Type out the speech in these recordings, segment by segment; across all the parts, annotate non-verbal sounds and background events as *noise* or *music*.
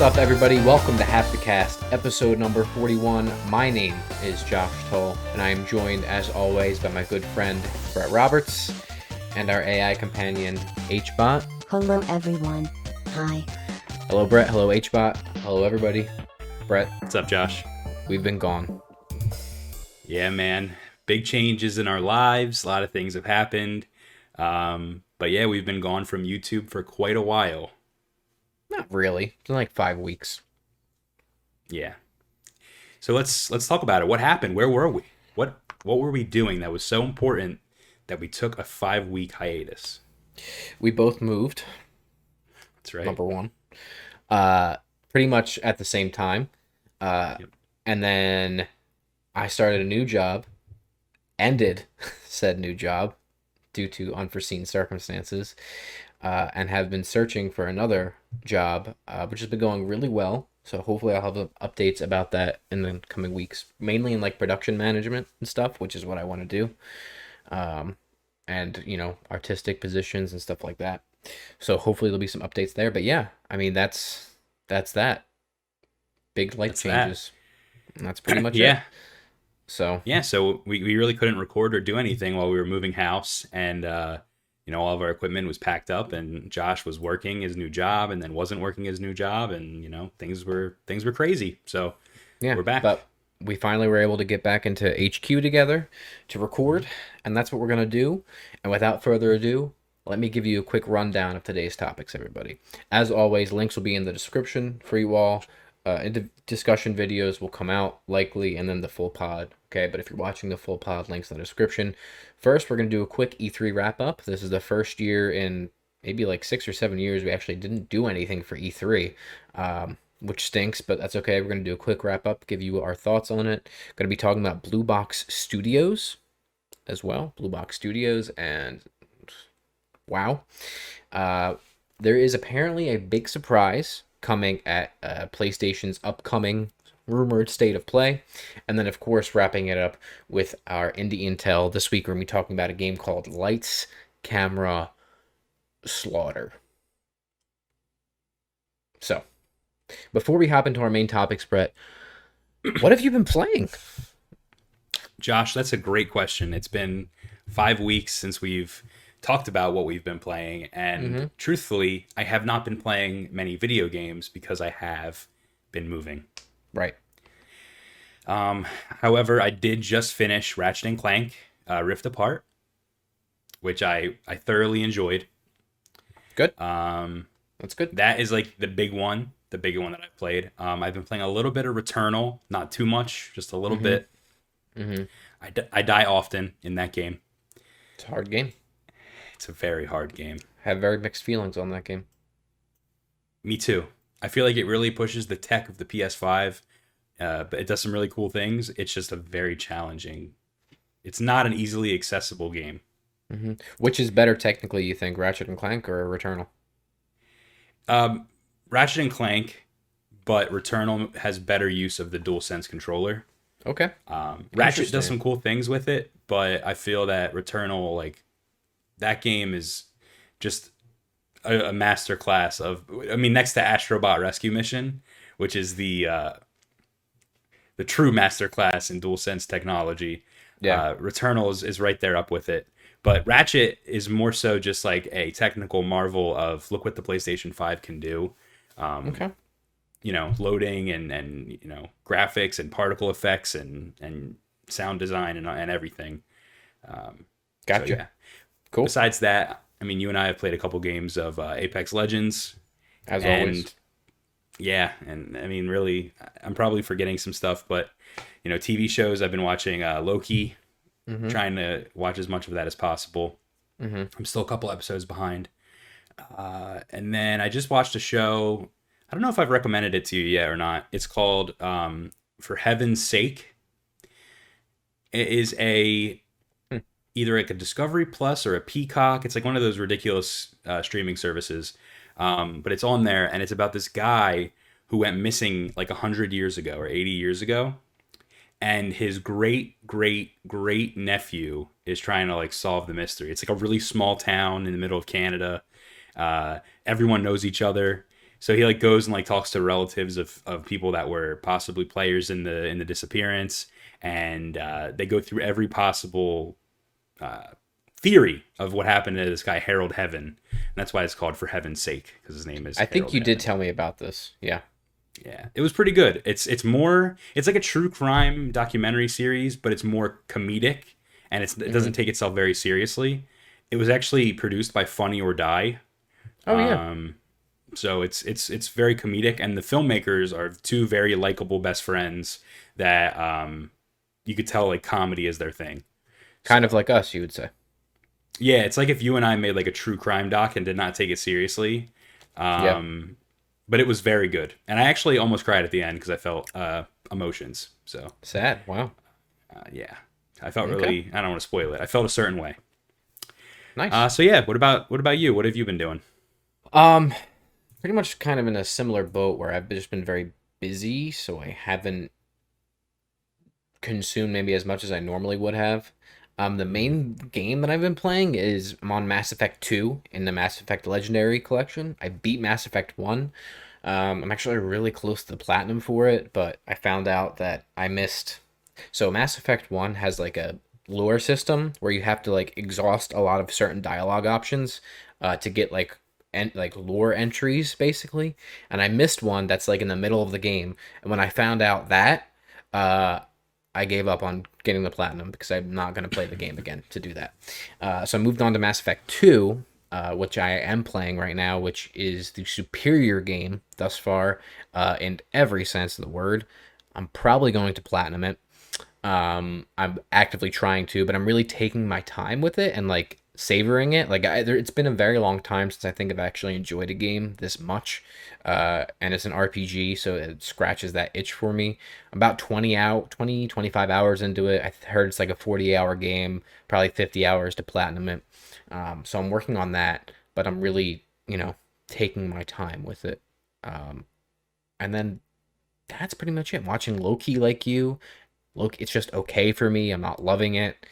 What's up, everybody? Welcome to Hapticast, episode number 41. My name is Josh Toll, and I am joined, as always, by my good friend Bret Roberts and our AI companion HBot. Hello, everyone. Hi. Hello, Bret. Hello, HBot. Hello, everybody. Bret, What's up, Josh? we've been gone. Yeah, man. Big changes in our lives. A lot of things have happened. Um, but yeah, we've been gone from YouTube for quite a while. Not really. It's like five weeks. Yeah. So let's let's talk about it. What happened? Where were we? What what were we doing that was so important that we took a five week hiatus? We both moved, That's right. number one, uh, pretty much at the same time. Uh, Yep. And then I started a new job, ended *laughs* said new job due to unforeseen circumstances, uh, and have been searching for another job, uh, which has been going really well. So hopefully I'll have uh, updates about that in the coming weeks, mainly in like production management and stuff, which is what I want to do. Um, and you know, artistic positions and stuff like that. So hopefully there'll be some updates there. But yeah, I mean that's that's that. Big life That's that. changes. And that's pretty much *clears throat* yeah. it. So Yeah, so we, we really couldn't record or do anything while we were moving house and uh you know all of our equipment was packed up and Josh was working his new job and then wasn't working his new job and you know things were things were crazy. So yeah, We're back. But we finally were able to get back into HQ together to record, and that's what we're gonna do. And without further ado, let me give you a quick rundown of today's topics, everybody. As always, links will be in the description for you all. Uh, discussion videos will come out likely, and then the full pod. Okay, but if you're watching the full pod, links in the description. First, we're gonna do a quick E3 wrap up. This is the first year in maybe like six or seven years we actually didn't do anything for E3, um, which stinks, but that's okay. We're gonna do a quick wrap up, give you our thoughts on it. Gonna be talking about BlueBox Studios as well, BlueBox Studios, and wow, uh, there is apparently a big surprise coming at uh, PlayStation's upcoming rumored state of play. And then, of course, wrapping it up with our indie intel. This week, we're going to be talking about a game called Lights, Camera, Slaughter. So, before we hop into our main topics, Bret, *clears throat* what have you been playing? Josh, that's a great question. It's been five weeks since we've talked about what we've been playing, and Mhm. truthfully, I have not been playing many video games because I have been moving. Right. Um, however, I did just finish Ratchet and Clank uh, Rift Apart, which I I thoroughly enjoyed. Good. Um, That's good. that is like the big one, the big one that I've played. Um, I've been playing a little bit of Returnal, not too much, just a little Mhm. bit. hmm I, d- I die often in that game. It's a hard game. It's a very hard game. I have very mixed feelings on that game. Me too. I feel like it really pushes the tech of the PS5, uh, but it does some really cool things. It's just a very challenging. It's not an easily accessible game. hmm Which is better technically, you think, Ratchet and Clank or Returnal? Um, Ratchet and Clank, but Returnal has better use of the DualSense controller. Okay. Um, Ratchet does some cool things with it, but I feel that Returnal, like that game, is just a, a master class of. I mean, next to Astro Bot Rescue Mission, which is the uh, the true master class in DualSense technology. Yeah. Uh, Returnal is, is right there up with it. But Ratchet is more so just like a technical marvel of look what the PlayStation 5 can do. Um, okay. you know loading and and you know graphics and particle effects and and sound design and, and everything um so, Gotcha. yeah. Cool. besides that i mean you and i have played a couple games of uh, apex legends As and always. yeah and i mean really i'm probably forgetting some stuff but you know tv shows i've been watching uh, loki Mhm. trying to watch as much of that as possible Mhm. i'm still a couple episodes behind uh, and then i just watched a show i don't know if i've recommended it to you yet or not it's called um, for heaven's sake it is a. either like a discovery plus or a peacock. It's like one of those ridiculous uh, streaming services. Um, but it's on there and it's about this guy who went missing like 100 years ago or 80 years ago. And his great great great nephew is trying to like solve the mystery. It's like a really small town in the middle of canada. Uh, everyone knows each other. So he like goes and like talks to relatives of, of people that were possibly players in the in the disappearance, and uh, they go through every possible uh, theory of what happened to this guy Harold Heaven. And that's why it's called For Heaven's Sake because his name is. I think you Heaven. did tell me about this. Yeah. Yeah, it was pretty good. It's it's more it's like a true crime documentary series, but it's more comedic and it's, it doesn't take itself very seriously. It was actually produced by Funny or Die. Oh yeah. Um, so it's it's it's very comedic, and the filmmakers are two very likable best friends that um, you could tell like comedy is their thing. Kind of like us, you would say. Yeah, it's like if you and I made like a true crime doc and did not take it seriously. Um, But it was very good, and I actually almost cried at the end because I felt uh, emotions. So Sad. Wow. uh, yeah, I felt Okay. really. I don't want to spoil it. I felt a certain way. Nice. Uh, so yeah, what about what about you? What have you been doing? Um, pretty much kind of in a similar boat where I've just been very busy, so I haven't consumed maybe as much as I normally would have. Um, the main game that I've been playing is I'm on Mass Effect 2 in the Mass Effect Legendary Collection. I beat Mass Effect 1. Um, I'm actually really close to the platinum for it, but I found out that I missed. So Mass Effect 1 has like a lore system where you have to like exhaust a lot of certain dialogue options uh, to get like and like lore entries basically and i missed one that's like in the middle of the game and when i found out that uh i gave up on getting the platinum because i'm not going to play the game again to do that. Uh, so i moved on to mass effect 2 uh, which i am playing right now which is the superior game thus far uh, in every sense of the word. I'm probably going to platinum it. Um i'm actively trying to but i'm really taking my time with it and like savoring it. Like I, there, it's been a very long time since i think i've actually enjoyed a game this much uh and it's an rpg so it scratches that itch for me. About 20 out 20 25 hours into it. I heard it's like a 40 hour game probably 50 hours to platinum it. Um so i'm working on that but i'm really you know taking my time with it. Um and then that's pretty much it. Watching loki like you. Look it's just okay for me. I'm not loving it.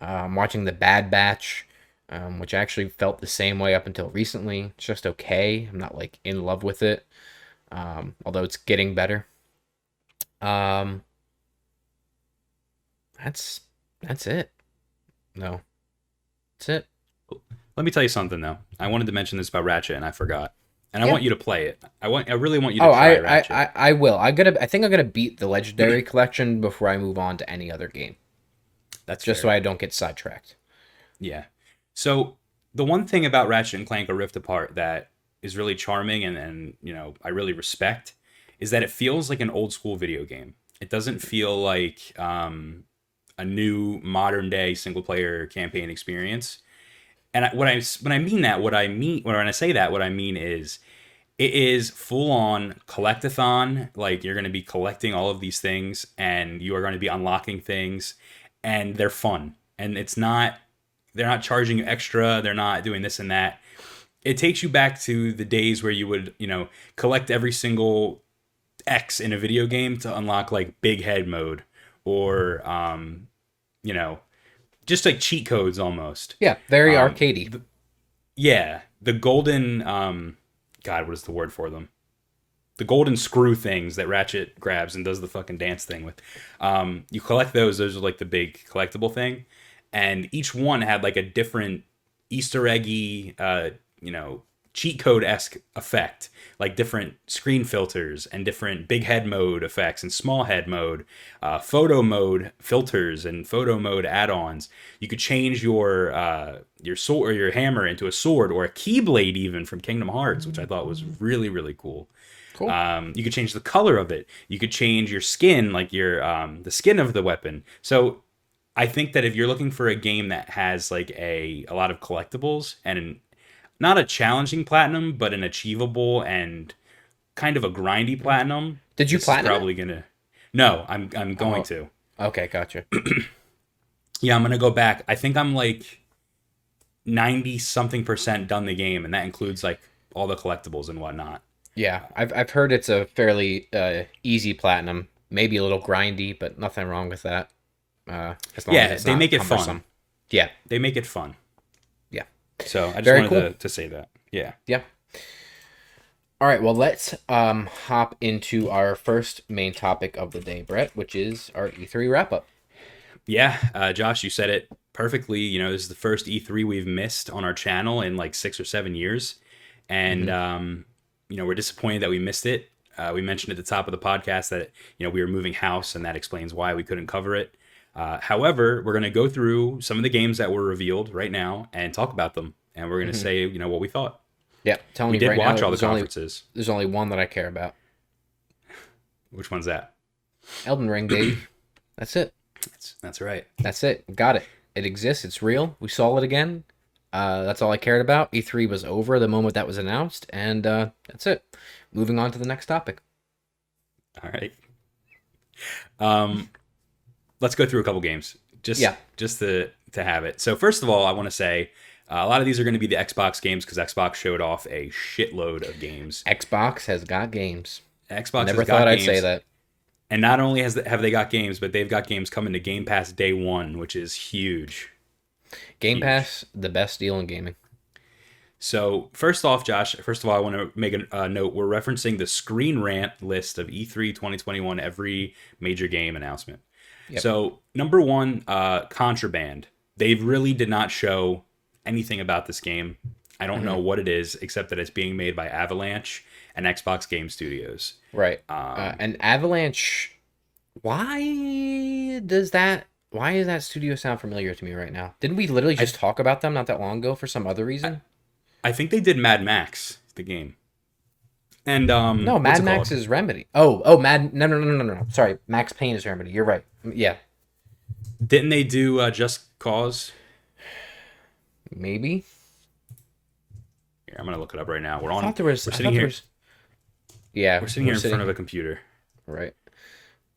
Uh, i'm watching the bad batch um, which I actually felt the same way up until recently it's just okay i'm not like in love with it um, although it's getting better um that's that's it no that's it Let me tell you something though. I wanted to mention this about Ratchet and I forgot. And I want you to play it. I want. I really want you to oh try I, Ratchet. I i i will i gotta i think i'm gonna beat the legendary *clears throat* collection before i move on to any other game That's just fair. so i don't get sidetracked Yeah. So the one thing about Ratchet and Clank: A Rift Apart that is really charming and and you know I really respect is that it feels like an old school video game. It doesn't feel like um, a new modern day single player campaign experience. And what I when I mean that, what I mean when I say that, what I mean is it is full on collectathon. Like you're going to be collecting all of these things, and you are going to be unlocking things, and they're fun. And it's not they're not charging you extra. They're not doing this and that. It takes you back to the days where you would, you know, collect every single X in a video game to unlock like big head mode or, um, you know, just like cheat codes almost. yeah very Um, arcadey Yeah, the golden, um, God, what is the word for them? The golden screw things that Ratchet grabs and does the fucking dance thing with. Um, you collect those; those are like the big collectible thing, and each one had like a different Easter eggy, uh, you know, cheat code esque effect, like different screen filters and different big head mode effects and small head mode, uh, photo mode filters and photo mode add-ons. You could change your uh, your sword or your hammer into a sword or a keyblade even from Kingdom Hearts, which I thought was really really cool. Cool. Um, you could change the color of it. You could change your skin, like your um, the skin of the weapon. So I think that if you're looking for a game that has like a a lot of collectibles and an, not a challenging platinum, but an achievable and kind of a grindy platinum, Did you this is platinum? Probably gonna. No, I'm I'm going Oh. to. okay gotcha *clears throat* Yeah, I'm gonna go back. I think I'm like ninety something percent done the game, and that includes like all the collectibles and whatnot. Yeah, I've I've heard it's a fairly uh, easy platinum, maybe a little grindy, but nothing wrong with that. Uh, Yeah, they make it fun. Yeah, They make it fun. yeah, So I just Very wanted cool. to, to say that. Yeah. yeah. All right, well, let's um, hop into our first main topic of the day, Bret, which is our E3 wrap up. Yeah, uh, Josh, you said it perfectly. You know, this is the first E3 we've missed on our channel in like six or seven years, and um, you know we're disappointed that we missed it. Uh, we mentioned at the top of the podcast that you know we were moving house, and that explains why we couldn't cover it. Uh, however, we're going to go through some of the games that were revealed right now and talk about them, and we're going to say you know what we thought. Yeah, tell We did right watch now, all the there's only, conferences. there's only one that I care about. *laughs* Which one's that? Elden Ring, baby. *clears throat* That's it. That's, that's right. That's it. Got it. It exists. It's real. We saw it again. Uh, that's all I cared about. E3 was over the moment that was announced, and uh, that's it. Moving on to the next topic. All right. Um, let's go through a couple games. Just Yeah. just to to have it. So first of all, I want to say uh, a lot of these are going to be the Xbox games because Xbox showed off a shitload of games. Xbox has got games. Xbox Never has got thought I'd games, say that. and not only has the, have they got games, but they've got games coming to Game Pass day one, which is huge. Game Huge. Pass, the best deal in gaming. So first off, Josh, first of all, I want to make a uh, note. We're referencing the Screen Rant list of E E3 2021 every major game announcement. Yep. So number one, uh, Contraband. They really did not show anything about this game. I don't know what it is, except that it's being made by Avalanche and Xbox Game Studios. Right. Um, uh, and Avalanche. Why does that? Why does that studio sound familiar to me right now? Didn't we literally just talk about them not that long ago for some other reason? I think they did Mad Max, the game. And um, no, Mad Max called? is Remedy. Oh, oh, Mad. No, no, no, no, no, no. Sorry, Max Payne is Remedy. You're right. Yeah, Didn't they do uh, Just Cause? maybe. Here, I'm gonna look it up right now. We're I on. thought there was. we're sitting here. was- Yeah, We're sitting here in front of a computer. Right.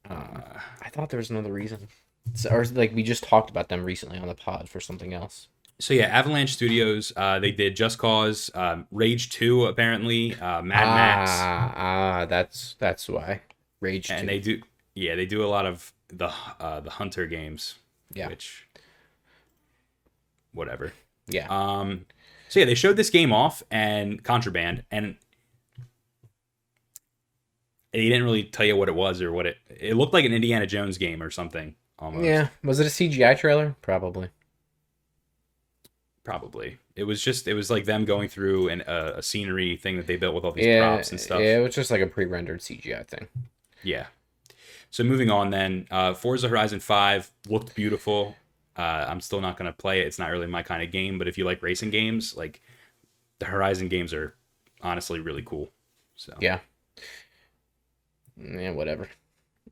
Uh, I thought there was another reason. So, or like we just talked about them recently on the pod for something else. So yeah, Avalanche Studios. Uh, they did Just Cause, um, Rage Two, apparently, uh, Mad Max, Ah, ah, that's that's why. Rage and 2. they do. Yeah, they do a lot of the uh, the Hunter games. Yeah. Which. Whatever. yeah. Um. So yeah, they showed this game off and Contraband, and they didn't really tell you what it was or what it. It looked like an Indiana Jones game or something. Almost. yeah. Was it a CGI trailer? Probably. Probably. It was just. It was like them going through an, uh, a scenery thing that they built with all these yeah. props and stuff. Yeah, it was just like a pre-rendered CGI thing. Yeah. So moving on then, uh, Forza Horizon 5 looked beautiful. Uh, I'm still not going to play it. It's not really my kind of game, but if you like racing games, like the Horizon games are honestly really cool. So Yeah. Yeah, whatever.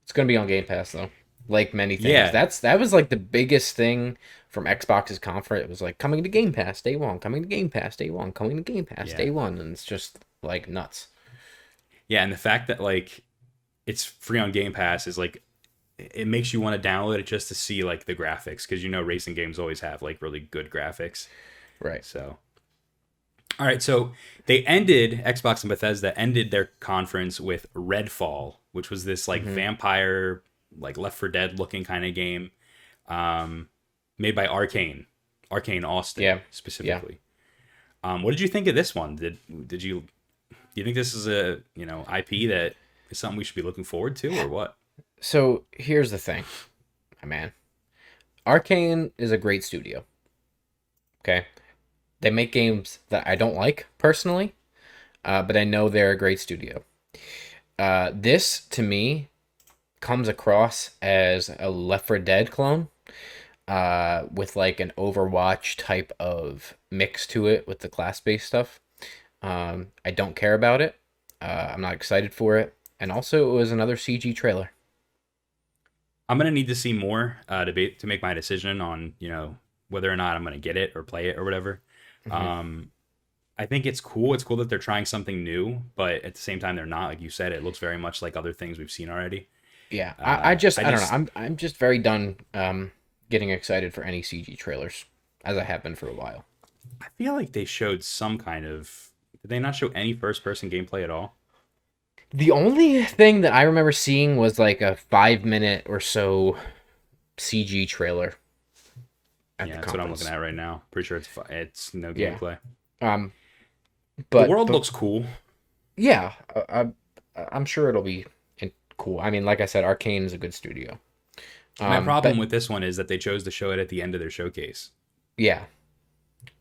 It's gonna be on Game Pass though. Like many things. Yeah. That's that was like the biggest thing from Xbox's conference. It was like coming to Game Pass day one, coming to Game Pass day one, coming to Game Pass Yeah. day one, and it's just like nuts. Yeah, and the fact that like it's free on Game Pass is like it makes you want to download it just to see like the graphics because you know racing games always have like really good graphics. Right. So, all right. So they ended Xbox and Bethesda ended their conference with Redfall, which was this like vampire, like Left 4 Dead looking kind of game, um, made by Arcane, Arcane Austin, Yeah. specifically. Um, what did you think of this one? Did did you do you think this is a you know IP that is something we should be looking forward to or what? So here's the thing, my man. Arcane is a great studio. Okay. They make games that I don't like personally, uh, but I know they're a great studio. Uh, this, to me, comes across as a Left 4 Dead clone uh, with like an Overwatch type of mix to it with the class based stuff. Um, I don't care about it. Uh, I'm not excited for it. And also, it was another CG trailer. I'm gonna need to see more uh, to be, to make my decision on you know whether or not I'm gonna get it or play it or whatever. Mhm. Um, I think it's cool. It's cool that they're trying something new, but at the same time, they're not. Like you said, it looks very much like other things we've seen already. Yeah, Uh, I, I just I I, just- don't know. I'm I'm just very done um getting excited for any CG trailers as I have been for a while. I feel like they showed some kind of. Did they not show any first person gameplay at all? The only thing that I remember seeing was like a five minute or so CG trailer. Yeah, that's what I'm looking at right now. Pretty sure it's it's no Yeah. gameplay. Um, but the world but- looks cool. yeah, I, I, I'm sure it'll be cool. I mean, like I said, Arcane is a good studio. My Um, problem but- with this one is that they chose to show it at the end of their showcase. Yeah.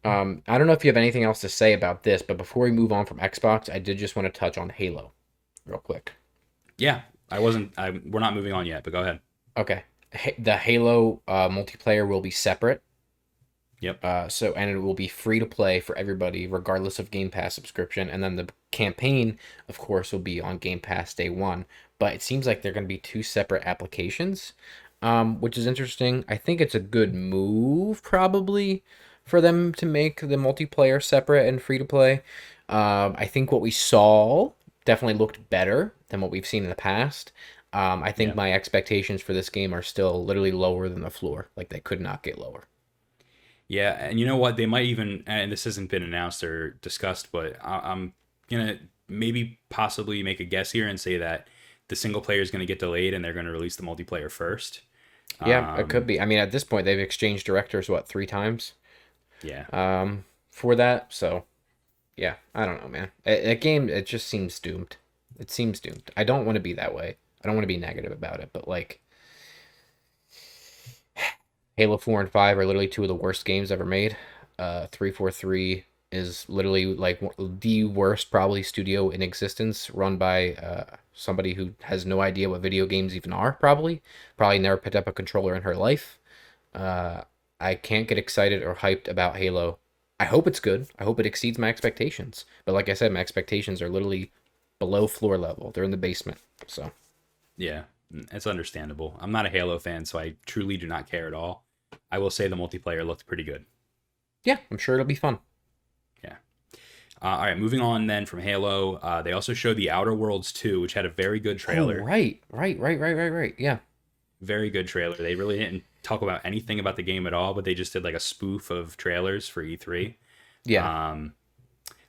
Um, I don't know if you have anything else to say about this, but before we move on from Xbox, I did just want to touch on Halo real quick. Yeah, I wasn't. I, we're not moving on yet, but go ahead. Okay. The Halo uh, multiplayer will be separate. Yep. Uh, so and it will be free to play for everybody, regardless of Game Pass subscription. And then the campaign, of course, will be on Game Pass day one. But it seems like they're going to be two separate applications, um, which is interesting. I think it's a good move, probably, for them to make the multiplayer separate and free to play. Um, I think what we saw definitely looked better than what we've seen in the past. Um, I think Yeah. my expectations for this game are still literally lower than the floor. Like they could not get lower. Yeah, and you know what? They might even, and this hasn't been announced or discussed, but I, I'm gonna maybe possibly make a guess here and say that the single player is gonna get delayed and they're gonna release the multiplayer first. Yeah, it Um, could be. I mean, at this point, they've exchanged directors what three times Yeah, um, for that. So, yeah, I don't know, man. A game, it just seems doomed. It seems doomed. I don't want to be that way. I don't want to be negative about it, but like, Halo Four and Five are literally two of the worst games ever made. Uh, Three Four Three is literally like the worst probably studio in existence, run by uh, somebody who has no idea what video games even are. Probably, probably never picked up a controller in her life. Uh, I can't get excited or hyped about Halo. I hope it's good. I hope it exceeds my expectations. But like I said, my expectations are literally below floor level. They're in the basement. So yeah, it's understandable. I'm not a Halo fan, so I truly do not care at all. I will say the multiplayer looked pretty good. yeah, I'm sure it'll be fun. Yeah. Uh, all right, moving on then from Halo, uh, they also showed the Outer Worlds 2, which had a very good trailer. Oh, right, right, right, right, right, right. Yeah. very good trailer. They really didn't talk about anything about the game at all, but they just did like a spoof of trailers for E3. Yeah. Um,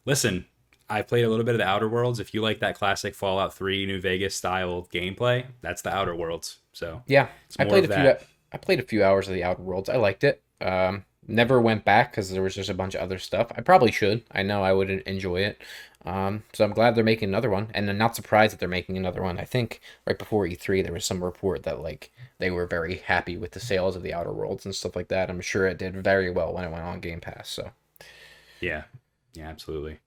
listen, I played a little bit of the Outer Worlds. If you like that classic Fallout 3 New Vegas style gameplay, that's the Outer Worlds. So yeah. I played a few. I played a few hours of the Outer Worlds. I liked it. Um never went back cuz there was just a bunch of other stuff. I probably should. I know I would enjoy it. Um so I'm glad they're making another one and I'm not surprised that they're making another one. I think right before E3 there was some report that like they were very happy with the sales of the Outer Worlds and stuff like that. I'm sure it did very well when it went on Game Pass. So Yeah, yeah, absolutely.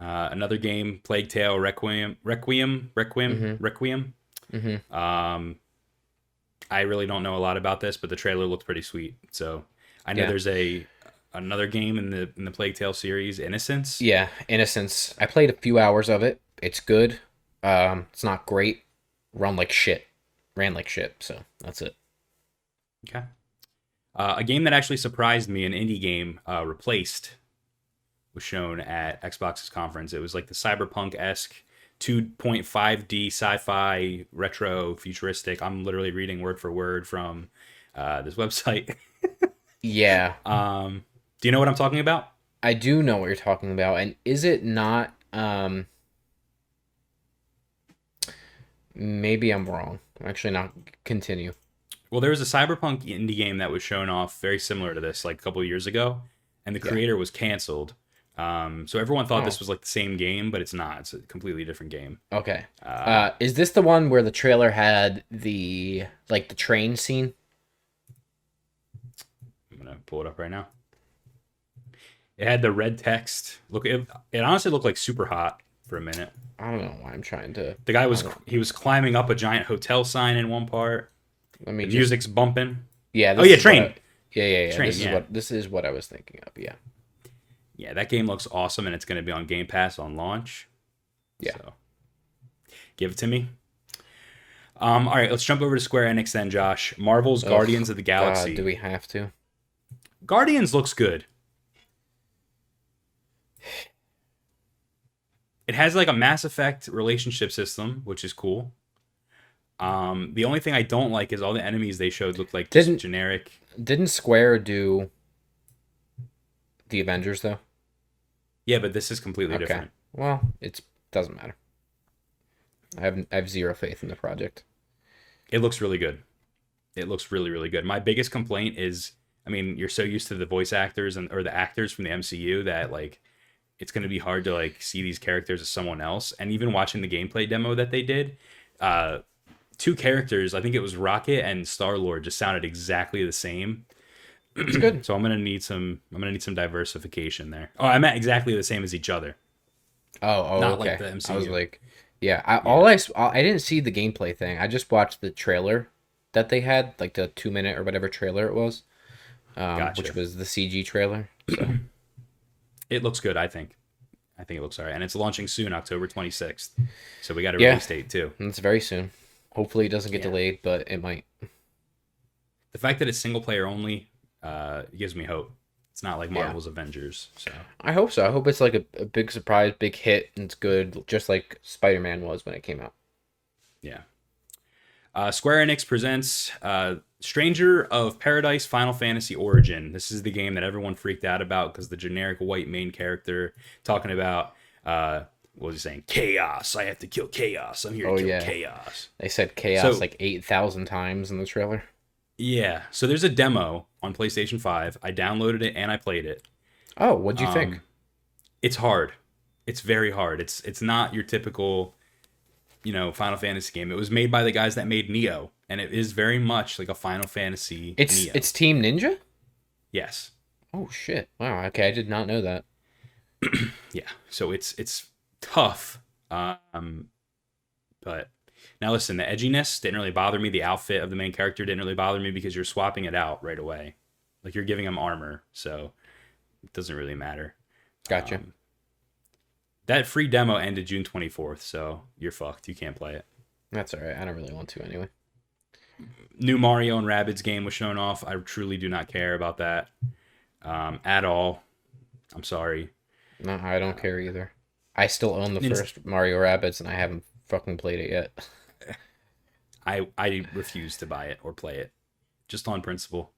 Uh, another game, Plague Tale Requiem, Requiem, Requiem, Mhm. Requiem. Mhm. Um, I really don't know a lot about this, but the trailer looked pretty sweet. So I know Yeah. there's a another game in the in the Plague Tale series, Innocence. Yeah, Innocence. I played a few hours of it. It's good. Um, it's not great. Run like shit. Ran like shit. So that's it. Okay. Uh, a game that actually surprised me, an indie game, uh, replaced, was shown at Xbox's conference. It was like the cyberpunk esque 2.5D sci fi retro futuristic. I'm literally reading word for word from uh, this *laughs* website. Yeah, um, do you know what I'm talking about? I do know what you're talking about. And is it not? Um, maybe I'm wrong. Actually, not. Continue. Well, there was a cyberpunk indie game that was shown off very similar to this like a couple years ago, and the Yeah. creator was canceled. Um, so everyone thought Oh. this was like the same game, but it's not. It's a completely different game. Okay. Uh, Uh, is this the one where the trailer had the like the train scene? I'm gonna pull it up right now. It had the red text. Look, it, it honestly looked like Superhot for a minute. I don't know why I'm trying to. The guy was he was climbing up a giant hotel sign in one part. Let me The just. music's bumping. Yeah. Oh yeah, train. I- yeah, yeah, yeah. Train, this is yeah. what this is what I was thinking of. Yeah. Yeah, that game looks awesome, and it's gonna be on Game Pass on launch. Yeah. So, give it to me. Um, all right, let's jump over to Square Enix then, Josh. Marvel's Ugh, Guardians of the God, Galaxy. do we have to? Guardians looks good. It has like a Mass Effect relationship system, which is cool. Um, the only thing I don't like is all the enemies they showed look like Didn't- generic. Didn't Square do the Avengers though? Yeah, but this is completely Okay. different. Well, it doesn't matter. I have I have zero faith in the project. It looks really good. It looks really really good. My biggest complaint is, I mean, you're so used to the voice actors and or the actors from the MCU that like it's going to be hard to like see these characters as someone else. And even watching the gameplay demo that they did, uh, two characters, I think it was Rocket and Star Lord, just sounded exactly the same. It's good. *clears throat* So I'm gonna need some. I'm gonna need some diversification there. Oh, I meant exactly the same as each other. Oh, oh, Not okay. like the I was like, yeah. I, All I, I didn't see the gameplay thing. I just watched the trailer that they had, like the two minute or whatever trailer it was, um, Gotcha. which was the CG trailer. *clears throat* It looks good. I think. I think it looks alright, and it's launching soon, October 26th. So we got a Yeah. release date too. And it's very soon. Hopefully, it doesn't get Yeah. delayed, but it might. The fact that it's single player only uh, gives me hope. It's not like Yeah. Marvel's Avengers. So I hope so. I hope it's like a, a big surprise, big hit, and it's good, just like Spider Man was when it came out. yeah. Uh, Square Enix presents uh, Stranger of Paradise Final Fantasy Origin. This is the game that everyone freaked out about because the generic white main character talking about uh, what was he saying? Chaos. I have to kill chaos. I'm here to Oh, kill yeah. chaos. They said chaos So- like eight thousand times in the trailer. Yeah. So there's a demo on PlayStation 5. I downloaded it and I played it. Oh, what'd you think? Um, It's hard. It's very hard. It's it's not your typical, you know, Final Fantasy game. It was made by the guys that made Nioh, and it is very much like a Final Fantasy. It's Nioh. it's Team Ninja. yes, Oh shit! Wow. Okay, I did not know that. *clears throat* yeah. So it's it's tough. Um, but now listen, the edginess didn't really bother me. The outfit of the main character didn't really bother me because you're swapping it out right away. Like you're giving him armor, so it doesn't really matter. Gotcha. Um, that free demo ended June 24th, so you're fucked. You can't play it. That's all right. I don't really want to anyway. New Mario and Rabbids game was shown off. I truly do not care about that um, at all. I'm sorry. No, I don't care either. I still own the It's- first Mario Rabbids, and I haven't fucking played it yet. I I refuse to buy it or play it, just on principle.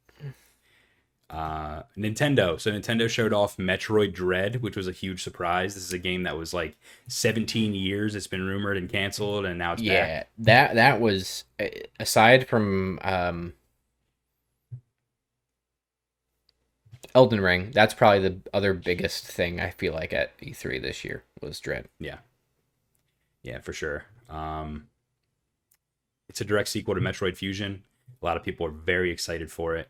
Uh, Nintendo. So Nintendo showed off Metroid Dread, which was a huge surprise. This is a game that was like 17 years. It's been rumored and canceled, and now it's back. Yeah, that that was uh, aside from um, Elden Ring. That's probably the other biggest thing I feel like at E3 this year was Dread. Yeah. Yeah, for sure. Um, it's a direct sequel to Metroid Fusion. A lot of people are very excited for it.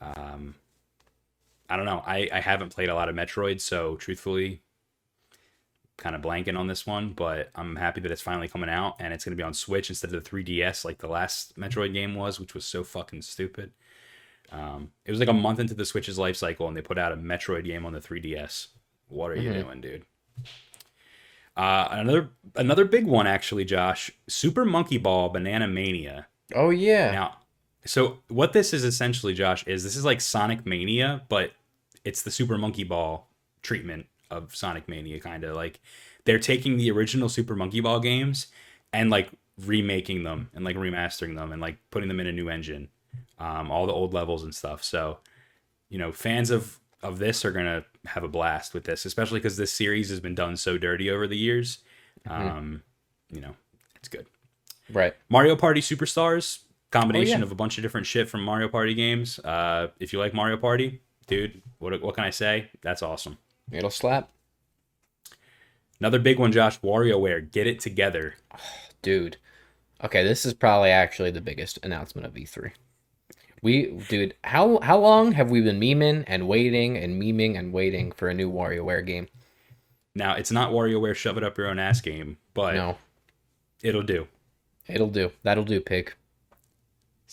Um, I don't know. I, I haven't played a lot of Metroid, so truthfully, kind of blanking on this one, but I'm happy that it's finally coming out and it's going to be on Switch instead of the 3DS like the last Metroid game was, which was so fucking stupid. Um, it was like a month into the Switch's life cycle and they put out a Metroid game on the 3DS. What are you Mhm. doing, dude? Uh, another another big one actually, Josh. Super Monkey Ball Banana Mania. Oh yeah, Now, so what this is essentially, Josh, is this is like Sonic Mania, but it's the Super Monkey Ball treatment of Sonic Mania, kind of like they're taking the original Super Monkey Ball games and like remaking them and like remastering them and like putting them in a new engine, um, all the old levels and stuff. So, you know, fans of of this are gonna have a blast with this, especially because this series has been done so dirty over the years. Um, you know, it's good. right. Mario Party Superstars, combination Oh, yeah. of a bunch of different shit from Mario Party games. Uh, if you like Mario Party, dude, what what can I say? That's awesome. It'll slap, Another big one, Josh. WarioWare, get it together. *sighs* dude. Okay, this is probably actually the biggest announcement of E3. We, dude, how how long have we been memeing and waiting and memeing and waiting for a new WarioWare game? Now it's not WarioWare shove it up your own ass game, but No, it'll do. it'll do. That'll do, pig.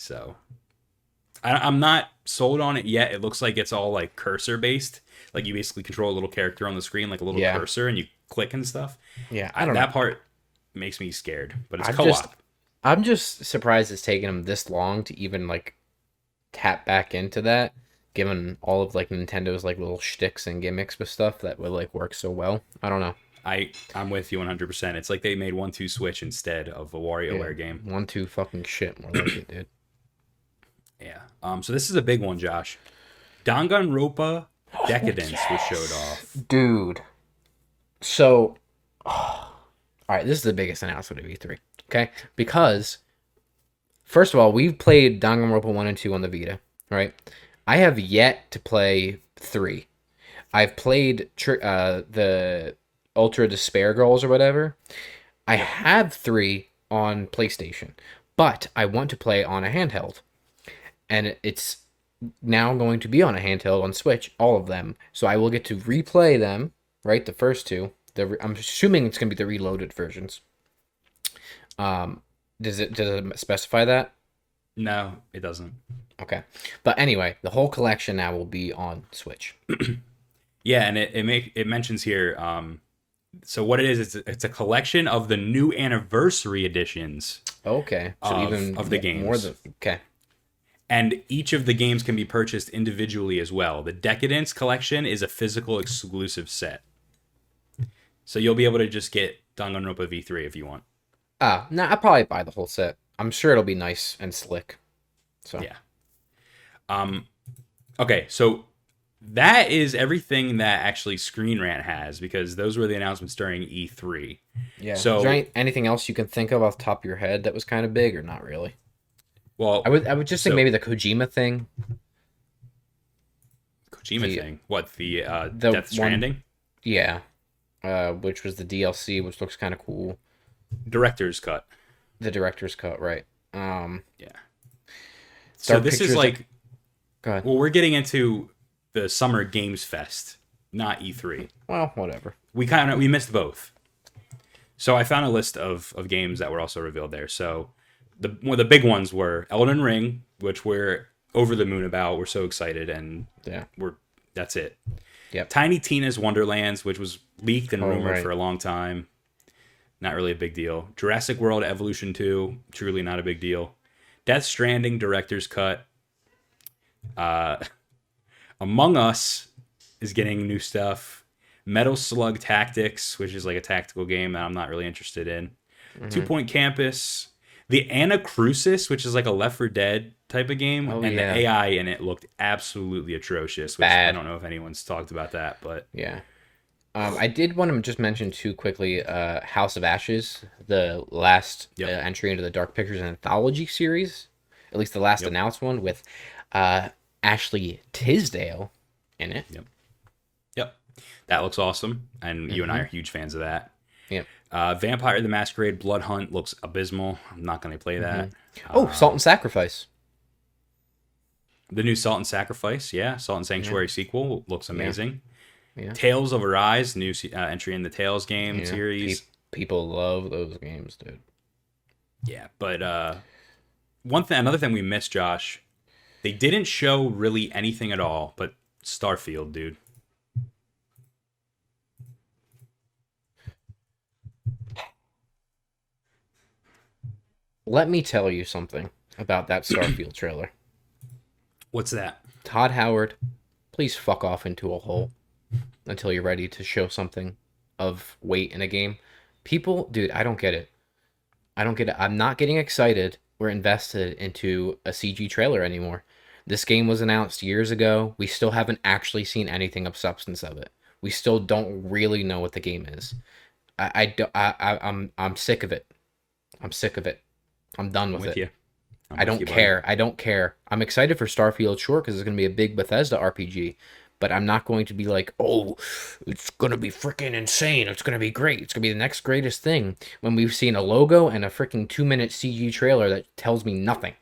So I, I'm not sold on it yet. It looks like it's all like cursor based. Like you basically control a little character on the screen, like a little Yeah. cursor, and you click and stuff. Yeah, I don't that know. part makes me scared, but it's I'm co-op. just- I'm just surprised it's taken them this long to even like tap back into that, given all of like Nintendo's like little shticks and gimmicks with stuff that would like work so well. I don't know. I I'm with you 100%. It's like they made one two switch instead of a WarioWare game. One two fucking shit more like it, dude. Yeah. Um. So this is a big one, Josh. Danganronpa Decadence was showed off. Dude. So, *sighs* all right, this is the biggest announcement of E3. Okay, because first of all, we've played Danganronpa one and two on the Vita, right? I have yet to play three. I've played uh, the Ultra Despair Girls or whatever. I have three on PlayStation, but I want to play on a handheld, and it's now going to be on a handheld on Switch, all of them. So I will get to replay them, right? The first two. The re- I'm assuming it's going to be the reloaded versions. Um, does it does it specify that? No, it doesn't. Okay, but anyway, the whole collection now will be on Switch. *clears throat* Yeah, and it it make it mentions here. Um, so what it is, it's a, it's a collection of the new anniversary editions, Okay, so Of- even of the mo- more games. than okay. And each of the games can be purchased individually as well. The Decadence collection is a physical exclusive set, so you'll be able to just get Danganronpa V3 if you want. Ah, no, I'll probably buy the whole set. I'm sure it'll be nice and slick. So Yeah. Um, okay, so that is everything that actually Screen Rant has because those were the announcements during E E3. yeah. So- Is there any, anything else you can think of off the top of your head that was kind of big or not really? Well, I would I would just think maybe the Kojima thing. Kojima the- thing. What the uh, the Death one- Stranding Yeah. Uh, which was the DLC, which looks kind of cool. director's cut? The director's cut, right? Um, yeah. So this Pictures- is like go ahead. well, we're getting into the Summer Games Fest, not E3. Well, whatever. we kind of we missed both. So I found a list of of games that were also revealed there. So the one of the big ones were Elden Ring, which we're over the moon about. We're so excited, and Yeah. we're that's it. Yep. Tiny Tina's Wonderlands, which was leaked and Oh, rumored right. for a long time. Not really a big deal. Jurassic World Evolution 2, truly not a big deal. Death Stranding Director's Cut. Uh, *laughs* Among Us is getting new stuff. Metal Slug Tactics, which is like a tactical game that I'm not really interested in. Mm-hmm. Two Point Campus. The Anacrusis, which is like a Left 4 Dead type of game, Oh, and yeah. the AI in it looked absolutely atrocious. Which I don't know if anyone's talked about that, but Yeah. Um, I did want to just mention too quickly, uh, House of Ashes, the last Yep. uh, entry into the Dark Pictures anthology series, at least the last Yep. announced one with uh, Ashley Tisdale in it. Yep. Yep. That looks awesome. And you and I are huge fans of that. Mm-hmm. Yep. Uh, Vampire the Masquerade Blood Hunt looks abysmal. I'm not going to play that. Oh, Uh, Salt and Sacrifice. The new Salt and Sacrifice, yeah. Salt and Sanctuary sequel looks amazing. Yeah. Tales of Arise, new uh, entry in the Tales game Yeah, series. pe- people love those games, dude. Yeah, but uh, one thing, another thing we missed, Josh, they didn't show really anything at all, but Starfield, dude. Let me tell you something about that Starfield trailer. What's that? Todd Howard, please fuck off into a hole until you're ready to show something of weight in a game. People, dude, I don't get it. I don't get it. I'm not getting excited or invested into a CG trailer anymore. This game was announced years ago. We still haven't actually seen anything of substance of it. We still don't really know what the game is. I, I, I, I I'm I'm sick of it. I'm sick of it. I'm done with, with it. you. I'm I don't you, buddy. care. I don't care. I'm excited for Starfield, sure, because it's going to be a big Bethesda RPG. But I'm not going to be like, oh, it's going to be freaking insane. It's going to be great. It's going to be the next greatest thing. When we've seen a logo and a freaking two minute CG trailer that tells me nothing.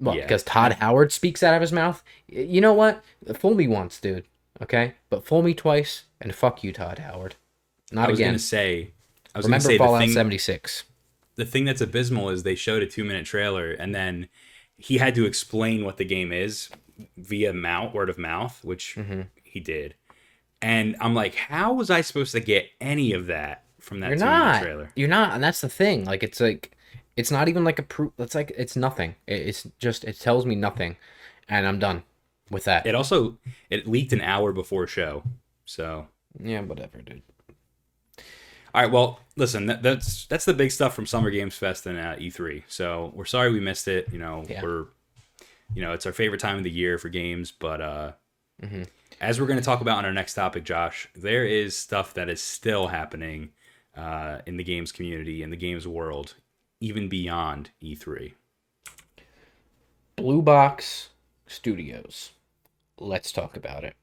Well, Yeah. because Todd Howard speaks out of his mouth. You know what? Fool me once, dude. Okay? But fool me twice, and fuck you, Todd Howard. Not I was again. gonna say. I was Remember gonna say Fallout the thing, 76. The thing that's abysmal is they showed a two minute trailer and then he had to explain what the game is via mouth word of mouth, which Mm-hmm. he did. And I'm like, how was I supposed to get any of that from that You're two minute not. trailer? You're not, and that's the thing. Like it's like it's not even like a proof. It's like it's nothing. It's just it tells me nothing, and I'm done with that. It also it leaked an hour before show. So yeah, whatever, dude. All right, well, listen, that, that's that's the big stuff from Summer Games Fest and uh, E3. So we're sorry we missed it. You know, Yeah. we're you know it's our favorite time of the year for games, but uh, Mhm. as we're going to talk about on our next topic, Josh, there is stuff that is still happening uh, in the games community, in the games world, even beyond E E3. Blue Box Studios. Let's talk about it.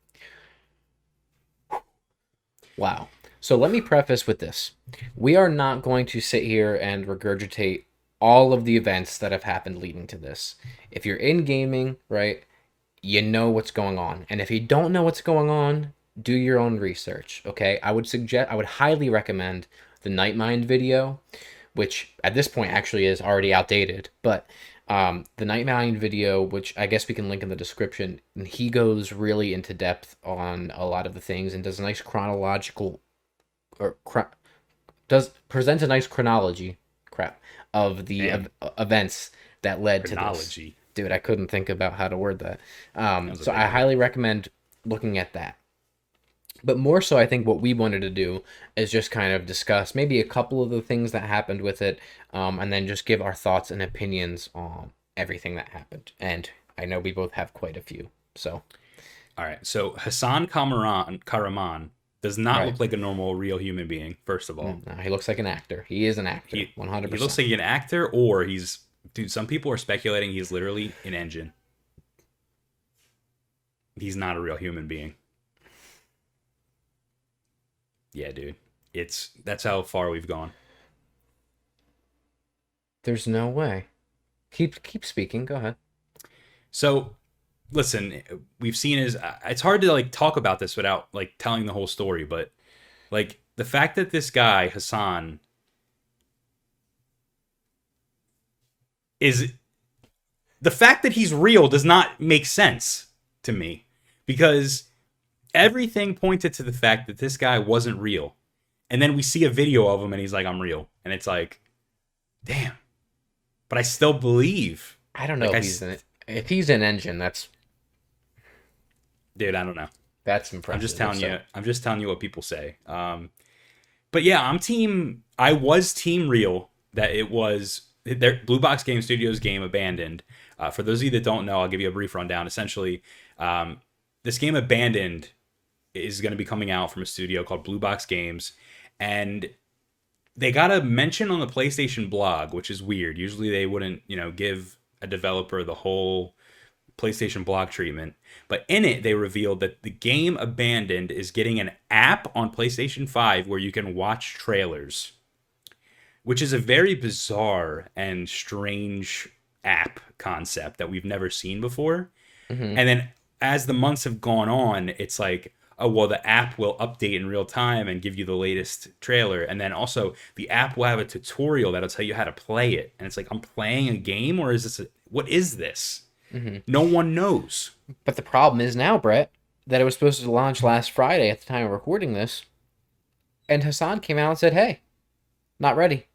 Wow. So let me preface with this. We are not going to sit here and regurgitate all of the events that have happened leading to this. If you're in gaming, right, you know what's going on. And if you don't know what's going on, do your own research, okay? I would suggest I would highly recommend the Nightmind video, which at this point actually is already outdated, but um, the Nightmind video, which I guess we can link in the description, and he goes really into depth on a lot of the things and does a nice chronological or chro- does present a nice chronology crap of the ev- events that led to this Chronology. dude i couldn't think about how to word that um, so i one. highly recommend looking at that but more so i think what we wanted to do is just kind of discuss maybe a couple of the things that happened with it um, and then just give our thoughts and opinions on everything that happened and i know we both have quite a few so All right. So Hassan Kamaran Karaman does not Right. look like a normal real human being. First of all, mm, no, he looks like an actor he is an actor He- 100% he looks like an actor, or he's dude. Some people are speculating he's literally an engine. He's not a real human being. Yeah, dude. It's that's how far we've gone. there's no way keep keep speaking go ahead So, listen, we've seen his. It's hard to like talk about this without like telling the whole story, but like the fact that this guy Hassan is the fact that he's real does not make sense to me because everything pointed to the fact that this guy wasn't real. And then we see a video of him and he's like, I'm real. And it's like, damn. But I still believe i don't know Like I if he's s- an if he's an engine that's dude, I don't know. that's impressive I'm just telling So- you. I'm just telling you what people say. Um, but yeah, I'm team. I was team real that it was their Blue Box Game Studios game abandoned. Uh, for those of you that don't know, I'll give you a brief rundown. Essentially, um, this game abandoned is going to be coming out from a studio called Blue Box Games, and they got a mention on the PlayStation blog, which is weird. Usually, they wouldn't, you know, give a developer the whole PlayStation blog treatment. But in it, they revealed that the game Abandoned is getting an app on PlayStation 5 where you can watch trailers, which is a very bizarre and strange app concept that we've never seen before. Mhm. And then as the months have gone on, it's like, oh, well, the app will update in real time and give you the latest trailer. And then also, the app will have a tutorial that'll tell you how to play it. And it's like, I'm playing a game, or is this, a, what is this? Mhm. No one knows. But the problem is now, Bret, that it was supposed to launch last Friday at the time of recording this, and Hassan came out and said, "Hey, not ready."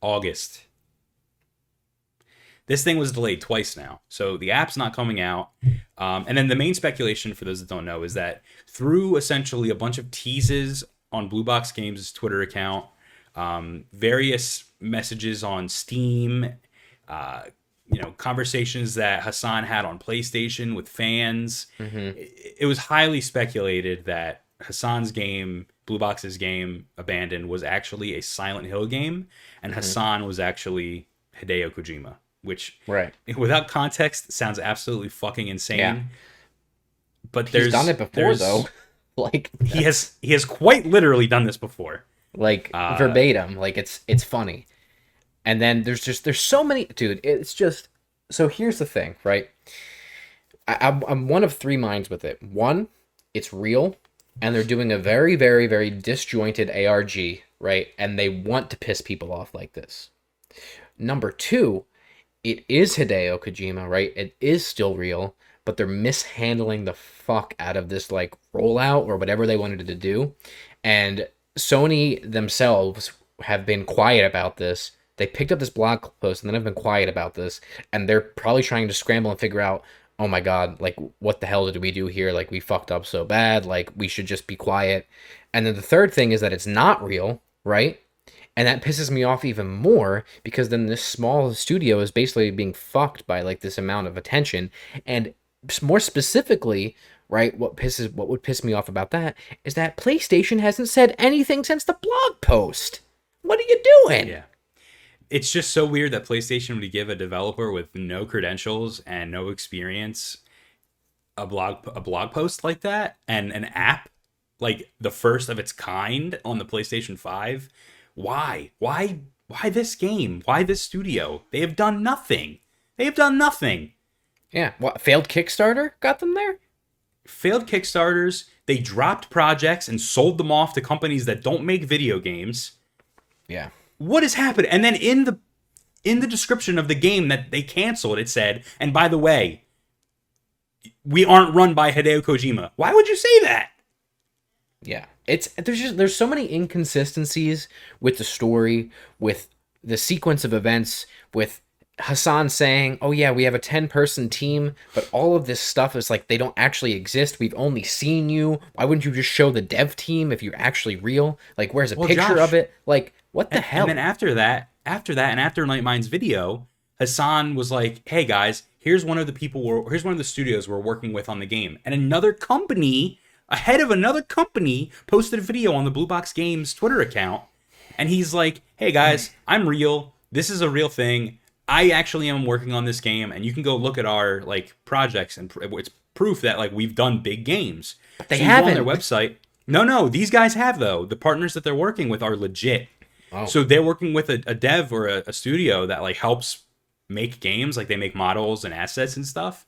August. This thing was delayed twice now. So the app's not coming out. Um, and then the main speculation, for those that don't know, is that through essentially a bunch of teases on Blue Box Games' Twitter account, um, various messages on Steam, uh, you know, conversations that Hassan had on PlayStation with fans, Mm-hmm. it, it was highly speculated that Hassan's game, Blue Box's game, Abandoned, was actually a Silent Hill game, and Hassan was actually Hideo Kojima, which, Right. *laughs* without context, sounds absolutely fucking insane. Yeah. But there's He's done it before though. *laughs* like He has he has quite literally done this before. like Uh, verbatim. Like it's it's funny. And then there's just there's so many dude, it's just so here's the thing, right? I, I'm, I'm one of three minds with it. One, it's real, and they're doing a very, very, very disjointed ARG, right? And they want to piss people off like this. Number two, it is Hideo Kojima, right? It is still real, but they're mishandling the fuck out of this like rollout or whatever they wanted to do. And Sony themselves have been quiet about this. They picked up this blog post and then have been quiet about this, and they're probably trying to scramble and figure out, oh my god, like what the hell did we do here? Like we fucked up so bad. Like we should just be quiet. And then the third thing is that it's not real, right? And that pisses me off even more because then this small studio is basically being fucked by like this amount of attention. And more specifically, right, what pisses what would piss me off about that is that PlayStation hasn't said anything since the blog post. What are you doing? Yeah. It's just so weird that PlayStation would give a developer with no credentials and no experience a blog a blog post like that and an app like the first of its kind on the PlayStation 5. Why? Why why this game? Why this studio? They have done nothing. They have done nothing. Yeah. What failed Kickstarter got them there? Failed Kickstarters, they dropped projects and sold them off to companies that don't make video games. Yeah. What has happened? And then in the in the description of the game that they canceled, it said, and by the way, we aren't run by Hideo Kojima. Why would you say that? Yeah. It's there's just there's so many inconsistencies with the story, with the sequence of events, with Hassan saying, "Oh yeah, we have a 10-person team, but all of this stuff is like they don't actually exist. We've only seen you. Why wouldn't you just show the dev team if you're actually real? Like where's a Well, picture Josh- of it? Like what the and, hell?" And then after that, after that, and after Nightmind's video, Hassan was like, "Hey guys, here's one of the people. We're, here's one of the studios we're working with on the game." And another company, ahead of another company, posted a video on the Blue Box Games Twitter account, and he's like, "Hey guys, I'm real. This is a real thing. I actually am working on this game, and you can go look at our like projects, and pr- it's proof that like we've done big games." they So go on their website. No, no, these guys have though. The partners that they're working with are legit. So they're working with a, a dev or a, a studio that like helps make games, like they make models and assets and stuff.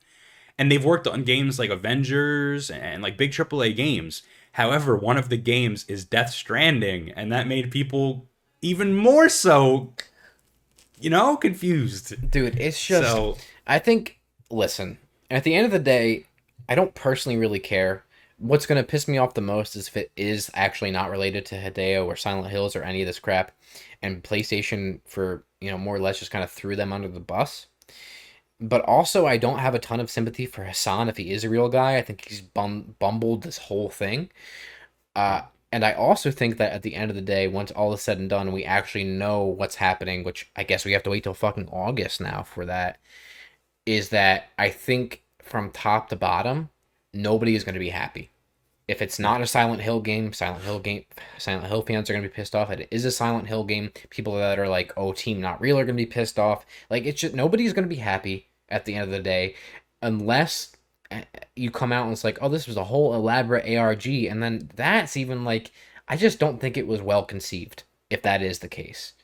And they've worked on games like Avengers and like big AAA games. However, one of the games is Death Stranding, and that made people even more so, you know, confused. Dude, it's just So I think listen, at the end of the day, I don't personally really care. What's going to piss me off the most is if it is actually not related to Hideo or Silent Hills or any of this crap and PlayStation for, you know, more or less just kind of threw them under the bus. But also I don't have a ton of sympathy for Hassan if he is a real guy. I think he's bum- bumbled this whole thing. Uh and I also think that at the end of the day, once all is said and done, we actually know what's happening, which I guess we have to wait till fucking August now for that is that I think from top to bottom, nobody is going to be happy. If it's not a Silent Hill game, Silent Hill game, Silent Hill fans are going to be pissed off. If it is a Silent Hill game, people that are like, "Oh, Team Not Real" are going to be pissed off. Like it's just nobody's going to be happy at the end of the day, unless uh, you come out and it's like, "Oh, this was a whole elaborate ARG," and then that's even like, I just don't think it was well conceived. If that is the case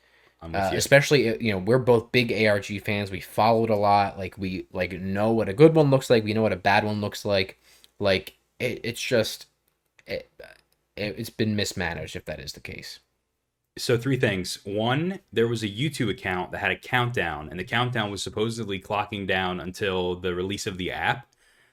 I'm with uh, you. especially uh, you know we're both big ARG fans. We followed a lot. Like we like know what a good one looks like. We know what a bad one looks like. Like it, it's just it, it it's been mismanaged if that is the case. so three things. One, there was a YouTube account that had a countdown, and the countdown was supposedly clocking down until the release of the app,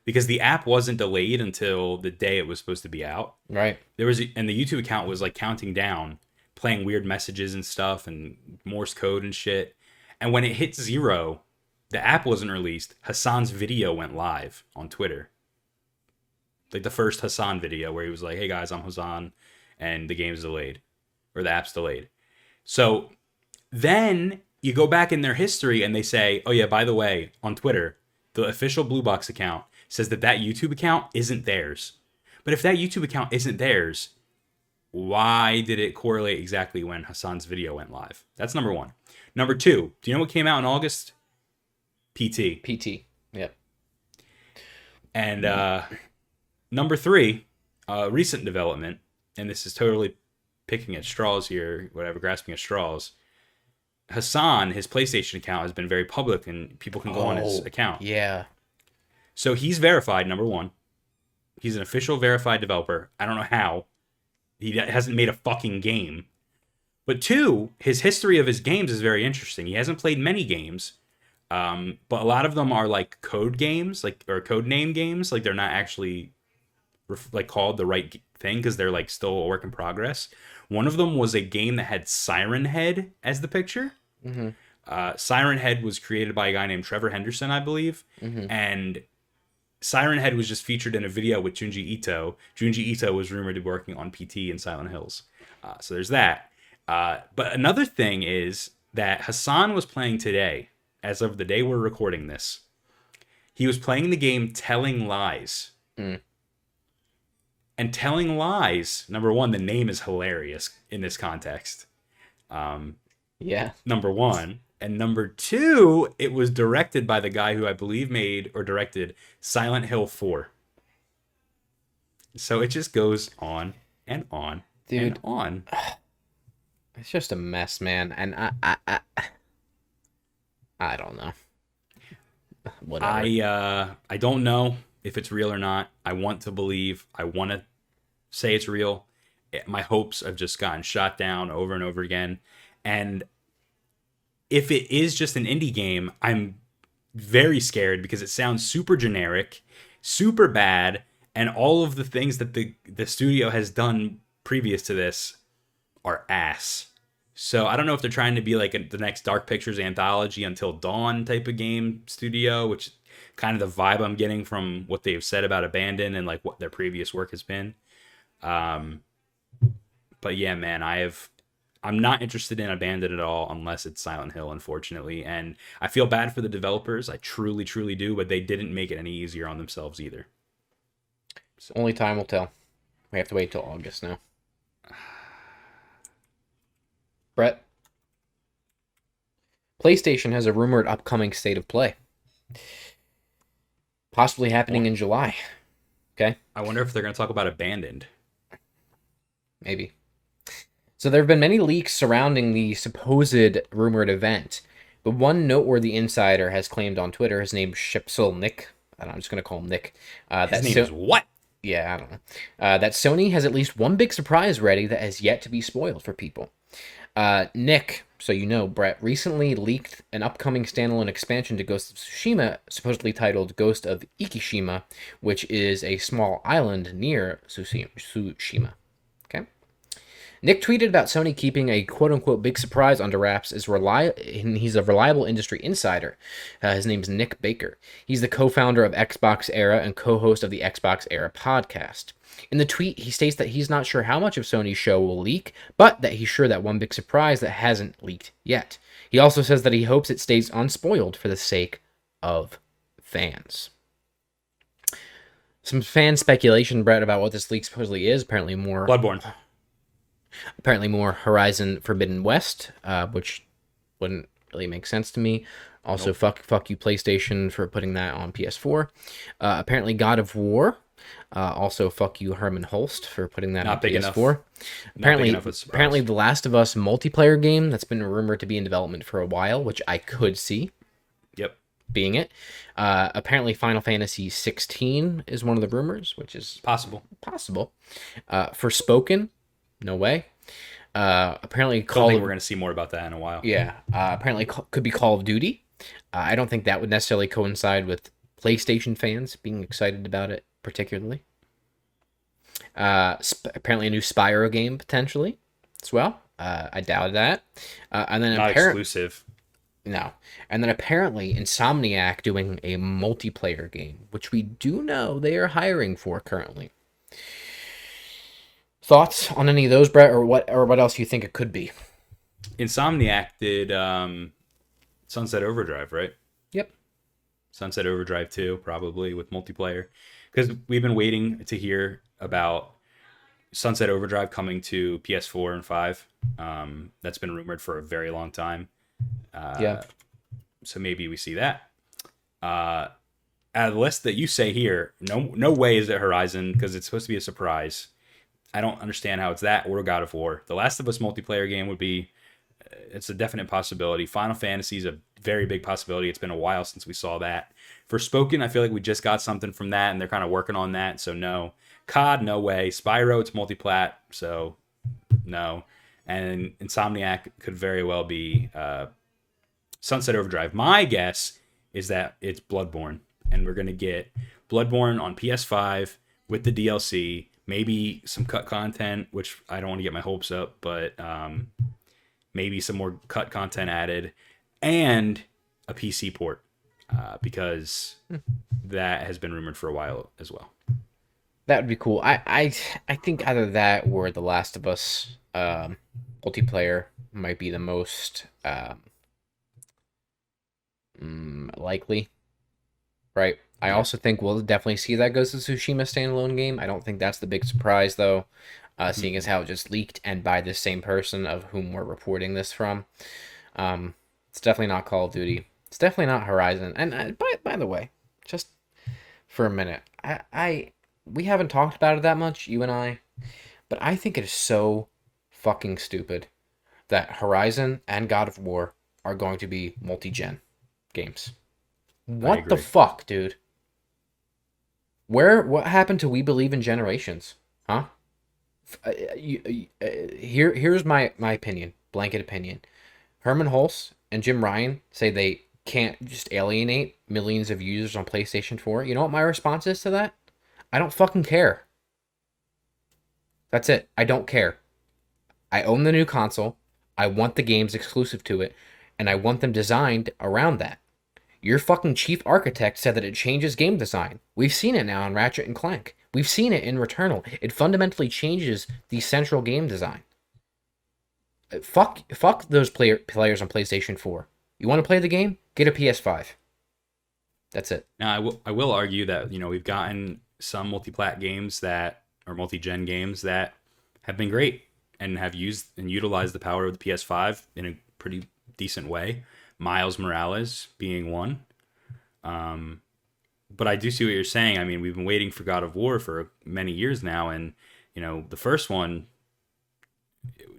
because the app wasn't delayed until the day it was supposed to be out. Right. There was, a, and the YouTube account was like counting down, playing weird messages and stuff, and Morse code and shit. And when it hit zero, the app wasn't released. Hassan's video went live on Twitter. Like the first Hassan video where he was like, "Hey guys, I'm Hassan, and the game's delayed, or the app's delayed." So then you go back in their history and they say, "Oh yeah, by the way, on Twitter, the official Blue Box account says that that YouTube account isn't theirs." But if that YouTube account isn't theirs, why did it correlate exactly when Hassan's video went live? That's number one. Number two, do you know what came out in August? PT. PT. Yep. And uh, number three, uh, recent development, and this is totally picking at straws here, whatever, grasping at straws. Hassan, his PlayStation account has been very public, and people can go on his Oh, account. Yeah. So he's verified. Number one, he's an official verified developer. I don't know how he hasn't made a fucking game. But two, his history of his games is very interesting. He hasn't played many games, um, but a lot of them are like code games, like or code name games. Like they're not actually like called the right g- thing because they're like still a work in progress. One of them was a game that had Siren Head as the picture. Mhm. Uh, Siren Head was created by a guy named Trevor Henderson, I believe, Mhm. and Siren Head was just featured in a video with Junji Ito. Junji Ito was rumored to be working on PT in Silent Hills. Uh, so there's that. Uh, but another thing is that Hassan was playing today, as of the day we're recording this. He was playing the game Telling Lies. Mm. And Telling Lies, number one, the name is hilarious in this context. Um, Yeah. number one. And number two, it was directed by the guy who I believe made or directed Silent Hill 4. So it just goes on and on Dude. and on. *sighs* It's just a mess, man. And I, I, I, *sighs* I don't know. *sighs* Whatever. I uh I don't know if it's real or not. I want to believe. I want to say it's real. Eh, my hopes have just gotten shot down over and over again. And if it is just an indie game, I'm very scared because it sounds super generic, super bad, and all of the things that the the studio has done previous to this are ass. So I don't know if they're trying to be like a, the next Dark Pictures anthology Until Dawn type of game studio, which kind of the vibe I'm getting from what they've said about Abandon and like what their previous work has been. Um, but yeah, man, I have. I'm not interested in Abandon at all unless it's Silent Hill, unfortunately. And I feel bad for the developers. I truly, truly do, but they didn't make it any easier on themselves either. So. Only time will tell. We have to wait till August now. *sighs* Bret. PlayStation has a rumored upcoming state of play. Possibly happening in July. Okay? I wonder if they're going to talk about Abandoned. Maybe. So there have been many leaks surrounding the supposed rumored event, but one noteworthy insider has claimed on Twitter, his name Shpeshal Nick. I don't know, I'm just going to call him Nick. Uh, His that name so- is what? yeah, I don't know. Uh, that Sony has at least one big surprise ready that has yet to be spoiled for people. Uh, Nick, so you know, Bret recently leaked an upcoming standalone expansion to Ghost of Tsushima, supposedly titled Ghost of Ikishima, which is a small island near Tsushima. Okay. Nick tweeted about Sony keeping a quote unquote big surprise under wraps. Is reli- he's a reliable industry insider. Uh, his name's Nick Baker. He's the co founder of Xbox Era and co host of the Xbox Era podcast. In the tweet, he states that he's not sure how much of Sony's show will leak, but that he's sure that one big surprise that hasn't leaked yet. He also says that he hopes it stays unspoiled for the sake of fans. Some fan speculation, Bret, about what this leak supposedly is. Apparently, more Bloodborne. apparently more Horizon Forbidden West, uh, which wouldn't really make sense to me. Also, fuck fuck you PlayStation for putting that on PS4. Uh, apparently, God of War. Uh, also, fuck you Hermen Hulst for putting that Not on big enough. PS4. Apparently, enough of a apparently, The Last of Us multiplayer game that's been rumored to be in development for a while, which I could see Yep. being it. Uh, apparently, Final Fantasy 16 is one of the rumors, which is Possible. possible. Uh, Forspoken, no way. Uh, apparently, Call of, we're going to see more about that in a while. yeah. Uh, apparently, could be Call of Duty. Uh, I don't think that would necessarily coincide with PlayStation fans being excited about it, particularly. Uh, sp- apparently, a new Spyro game potentially as well. Uh, I doubt that. Uh, and then Not apparently, exclusive. no. And then apparently Insomniac doing a multiplayer game, which we do know they are hiring for currently. Thoughts on any of those, Bret, or what or what else you think it could be? Insomniac did um, Sunset Overdrive, right? Yep. Sunset Overdrive 2, probably with multiplayer. Because we've been waiting to hear about Sunset Overdrive coming to PS4 and 5. Um, that's been rumored for a very long time. Uh, Yeah. So maybe we see that. Uh, out of the list that you say here, no, no way is it Horizon because it's supposed to be a surprise. I don't understand how it's that or God of War. The Last of Us multiplayer game would be it's a definite possibility. Final Fantasy is a very big possibility. It's been a while since we saw that. Forspoken, I feel like we just got something from that, and they're kind of working on that. So no, COD, no way. Spyro, it's multiplat, so no. And Insomniac could very well be uh, Sunset Overdrive. My guess is that it's Bloodborne, and we're gonna get Bloodborne on PS5 with the DLC, maybe some cut content, which I don't want to get my hopes up, but um, maybe some more cut content added, and a PC port uh, because that has been rumored for a while as well. That would be cool. I I I think either that or The Last of Us um, multiplayer might be the most um, mm, likely. Right. I also think we'll definitely see that Ghost of Tsushima standalone game. I don't think that's the big surprise though, uh, seeing as how it just leaked and by the same person of whom we're reporting this from. Um, it's definitely not Call of Duty. It's definitely not Horizon. And uh, by by the way, just for a minute, I I we haven't talked about it that much, you and I. But I think it is so fucking stupid that Horizon and God of War are going to be multi-gen games. What the fuck, dude? Where what happened to we believe in generations? Huh? F- uh, you- uh, here here's my my opinion, blanket opinion. Hermen Hulst and Jim Ryan say they can't just alienate millions of users on PlayStation 4. You know what my response is to that? I don't fucking care. That's it. I don't care. I own the new console. I want the games exclusive to it, and I want them designed around that. Your fucking chief architect said that it changes game design. We've seen it now in Ratchet and Clank. We've seen it in Returnal. It fundamentally changes the central game design. Fuck, fuck those player, players on PlayStation 4. You want to play the game? Get a PS5. That's it. Now, I will I will argue that you know we've gotten some multi-plat games that or multi-gen games that have been great and have used and utilized the power of the PS5 in a pretty decent way. Miles Morales being one. Um, but I do see what you're saying. I mean, we've been waiting for God of War for many years now, and you know the first one, it,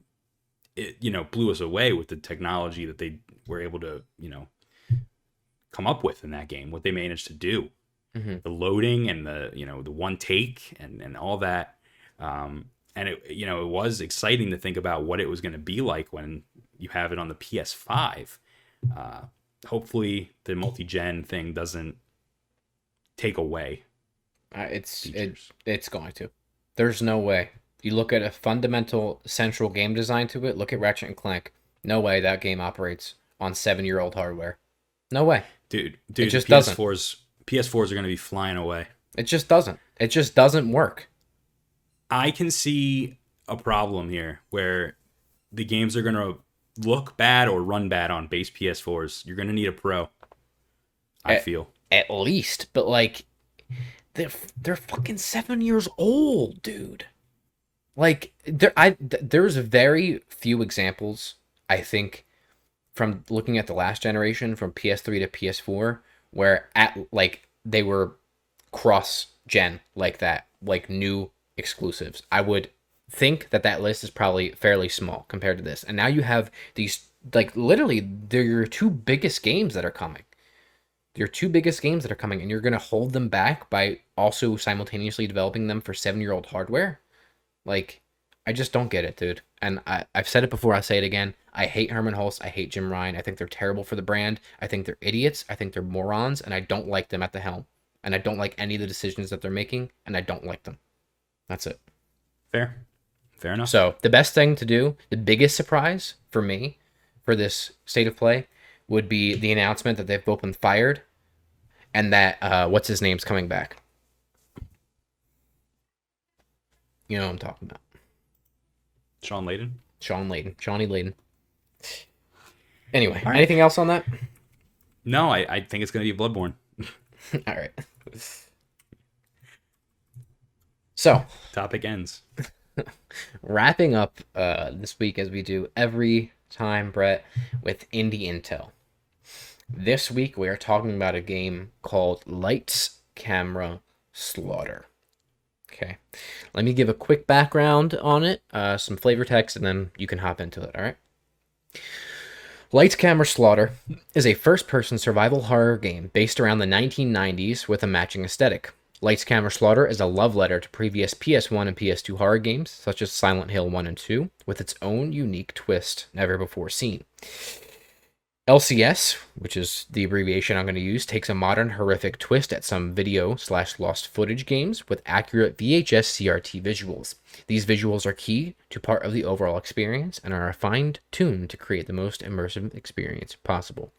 it you know blew us away with the technology that they were able to you know come up with in that game. What they managed to do Mhm. the loading and the you know the one take and and all that um and it you know it was exciting to think about what it was going to be like when you have it on the ps5 uh hopefully the multi-gen thing doesn't take away Uh, it's it, it's going to. There's no way. You look at a fundamental central game design to it. Look at Ratchet and Clank. No way that game operates on seven-year-old hardware. No way. dude dude just the doesn't. ps4s ps4s are going to be flying away It just doesn't. It just doesn't work. I can see a problem here where the games are going to look bad or run bad on base PS4s. You're going to need a pro. I Eh, feel. At least, but like, they're they're fucking seven years old, dude. Like there, I th- there's very few examples I think from looking at the last generation from PS3 to PS4 where at like they were cross gen like that, like new exclusives. I would think that that list is probably fairly small compared to this. And now you have these like literally they're your two biggest games that are coming your two biggest games that are coming and you're going to hold them back by also simultaneously developing them for seven year old hardware like i just don't get it dude. And I, i've said it before i'll say it again. I hate hermen hulst i hate jim ryan. I think they're terrible for the brand. I think they're idiots. I think they're morons and i don't like them at the helm. And i don't like any of the decisions that they're making and i don't like them. That's it. Fair. Fair enough. so the best thing to do, the biggest surprise for me for this state of play would be the announcement that they've both been fired and that uh what's his name's coming back. You know what I'm talking about. Shawn Layden. Shawn Layden. Shawnee Layden. Anyway, All right. anything else on that? No, I, I think it's going to be Bloodborne. *laughs* All right. So, Topic ends. *laughs* wrapping up uh, this week as we do every time, Bret, with indie intel. This week we are talking about a game called Lights, Camera, Slaughter. Okay, let me give a quick background on it, uh, some flavor text, and then you can hop into it. All right. Lights, Camera, Slaughter is a first person survival horror game based around the 1990s with a matching aesthetic. Lights, Camera, Slaughter is a love letter to previous PS1 and PS2 horror games, such as Silent Hill 1 and 2, with its own unique twist never before seen. LCS, which is the abbreviation I'm going to use, takes a modern horrific twist at some video slash lost footage games with accurate VHS CRT visuals. These visuals are key to part of the overall experience and are fine tuned to create the most immersive experience possible.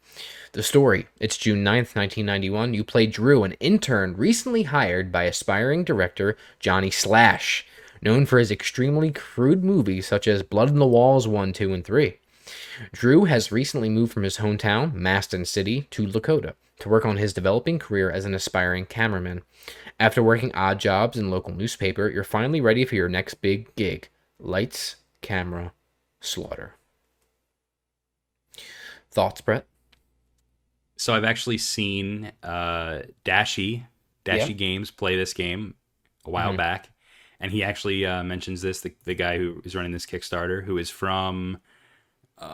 The story it's June 9th, 1991. You play Drew, an intern recently hired by aspiring director Johnny Slash, known for his extremely crude movies such as Blood in the Walls 1, 2, and 3. Drew has recently moved from his hometown, Maston City, to Lakota to work on his developing career as an aspiring cameraman. After working odd jobs in local newspaper, you're finally ready for your next big gig. Lights, camera, slaughter. Thoughts, Bret? So I've actually seen uh, Dashie Dashie Yeah. Games play this game a while Mhm. back, and he actually uh, mentions this the, the guy who is running this Kickstarter, who is from. Uh,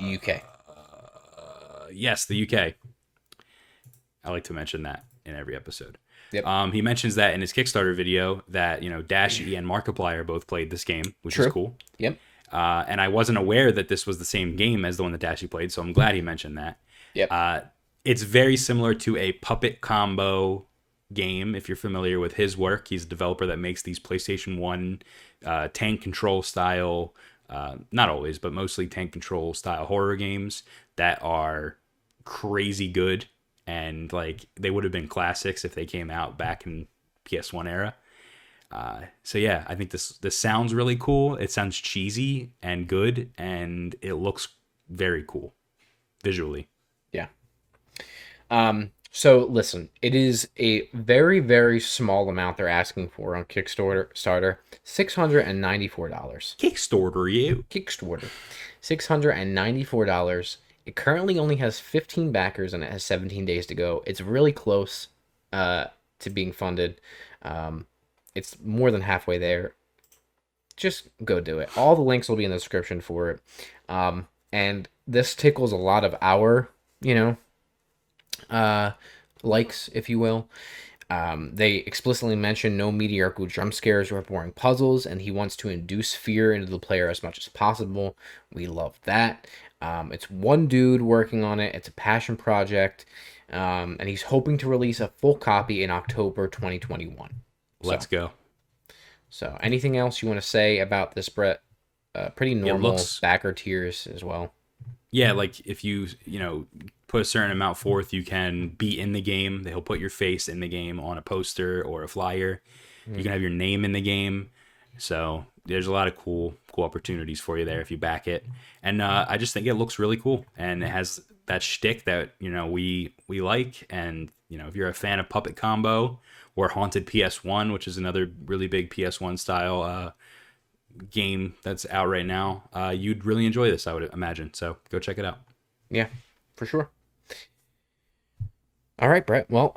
UK. uh, yes, the UK. I like to mention that in every episode. Yep. Um, he mentions that in his Kickstarter video that you know Dash E and Markiplier both played this game, which True. is cool. Yep. Uh, and I wasn't aware that this was the same game as the one that Dashie played, so I'm glad he mentioned that. Yep. Uh, it's very similar to a puppet combo game. If you're familiar with his work, he's a developer that makes these PlayStation One uh, tank control style, uh, not always, but mostly tank control style horror games that are crazy good and like they would have been classics if they came out back in PS1 era. Uh, so yeah, I think this this sounds really cool. It sounds cheesy and good, and it looks very cool visually. Yeah. Um, so listen, it is a very, very small amount they're asking for on Kickstarter. Starter, six hundred and ninety-four dollars. Kickstarter you. Kickstarter, six hundred and ninety-four dollars. It currently only has fifteen backers and it has seventeen days to go. It's really close uh, to being funded. Um, it's more than halfway there. Just go do it. All the links will be in the description for it. Um, and this tickles a lot of our, you know, uh, likes, if you will. Um, they explicitly mention no mediocre jump scares or boring puzzles, and he wants to induce fear into the player as much as possible. We love that. Um, it's one dude working on it, it's a passion project, um, and he's hoping to release a full copy in October 2021. Let's go. So, anything else you want to say about this, Bret? Uh, pretty normal looks- backer tiers as well. Yeah, like if you you know put a certain amount forth, you can be in the game. They'll put your face in the game on a poster or a flyer. You can have your name in the game. So there's a lot of cool cool opportunities for you there if you back it. And uh, I just think it looks really cool and it has that shtick that you know we we like. And you know if you're a fan of Puppet Combo or Haunted PS1, which is another really big PS1 style uh, game that's out right now, uh, you'd really enjoy this. I would imagine. So go check it out. Yeah, for sure. All right, Bret. Well,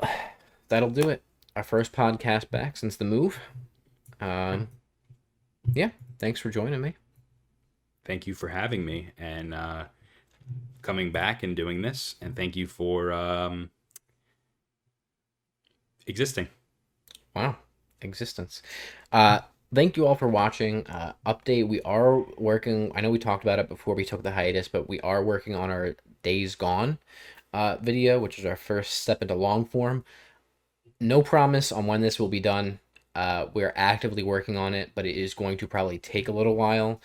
that'll do it. Our first podcast back since the move. Um, yeah, thanks for joining me. thank you for having me and uh, coming back and doing this. And thank you for um, existing. Wow, existence. Uh, thank you all for watching. Uh, update: We are working. I know we talked about it before we took the hiatus, but we are working on our Days Gone uh, video, which is our first step into long form. No promise on when this will be done. Uh, we're actively working on it, but it is going to probably take a little while.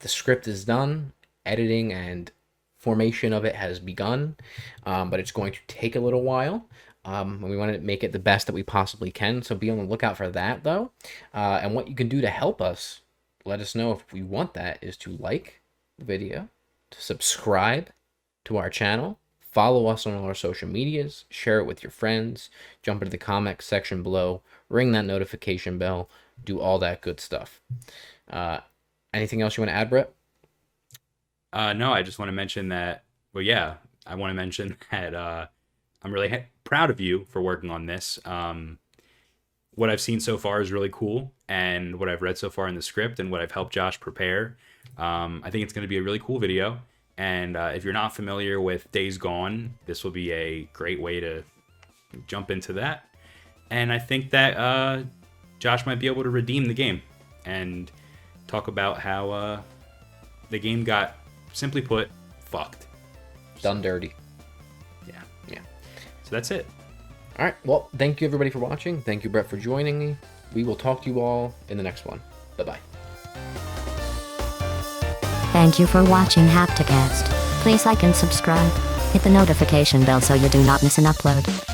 The script is done, editing and formation of it has begun, um, but it's going to take a little while. Um, and we want to make it the best that we possibly can. So be on the lookout for that, though. Uh, and what you can do to help us, let us know if we want that, is to like the video, to subscribe to our channel, follow us on all our social medias, share it with your friends, jump into the comment section below, ring that notification bell, do all that good stuff. Uh, anything else you want to add, Bret? Uh, no, I just want to mention that. Well, yeah, I want to mention *laughs* that uh, I'm really ha- proud of you for working on this. Um, what I've seen so far is really cool, and what I've read so far in the script, and what I've helped Josh prepare. Um, I think it's going to be a really cool video. And uh, if you're not familiar with Days Gone, this will be a great way to jump into that. And I think that uh, Josh might be able to redeem the game and talk about how uh, the game got, simply put, fucked. Done dirty. Yeah. Yeah. So that's it. All right. Well, thank you everybody for watching. Thank you, Bret, for joining me. We will talk to you all in the next one. Bye bye. Thank you for watching Hapticast. Please like and subscribe. Hit the notification bell so you do not miss an upload.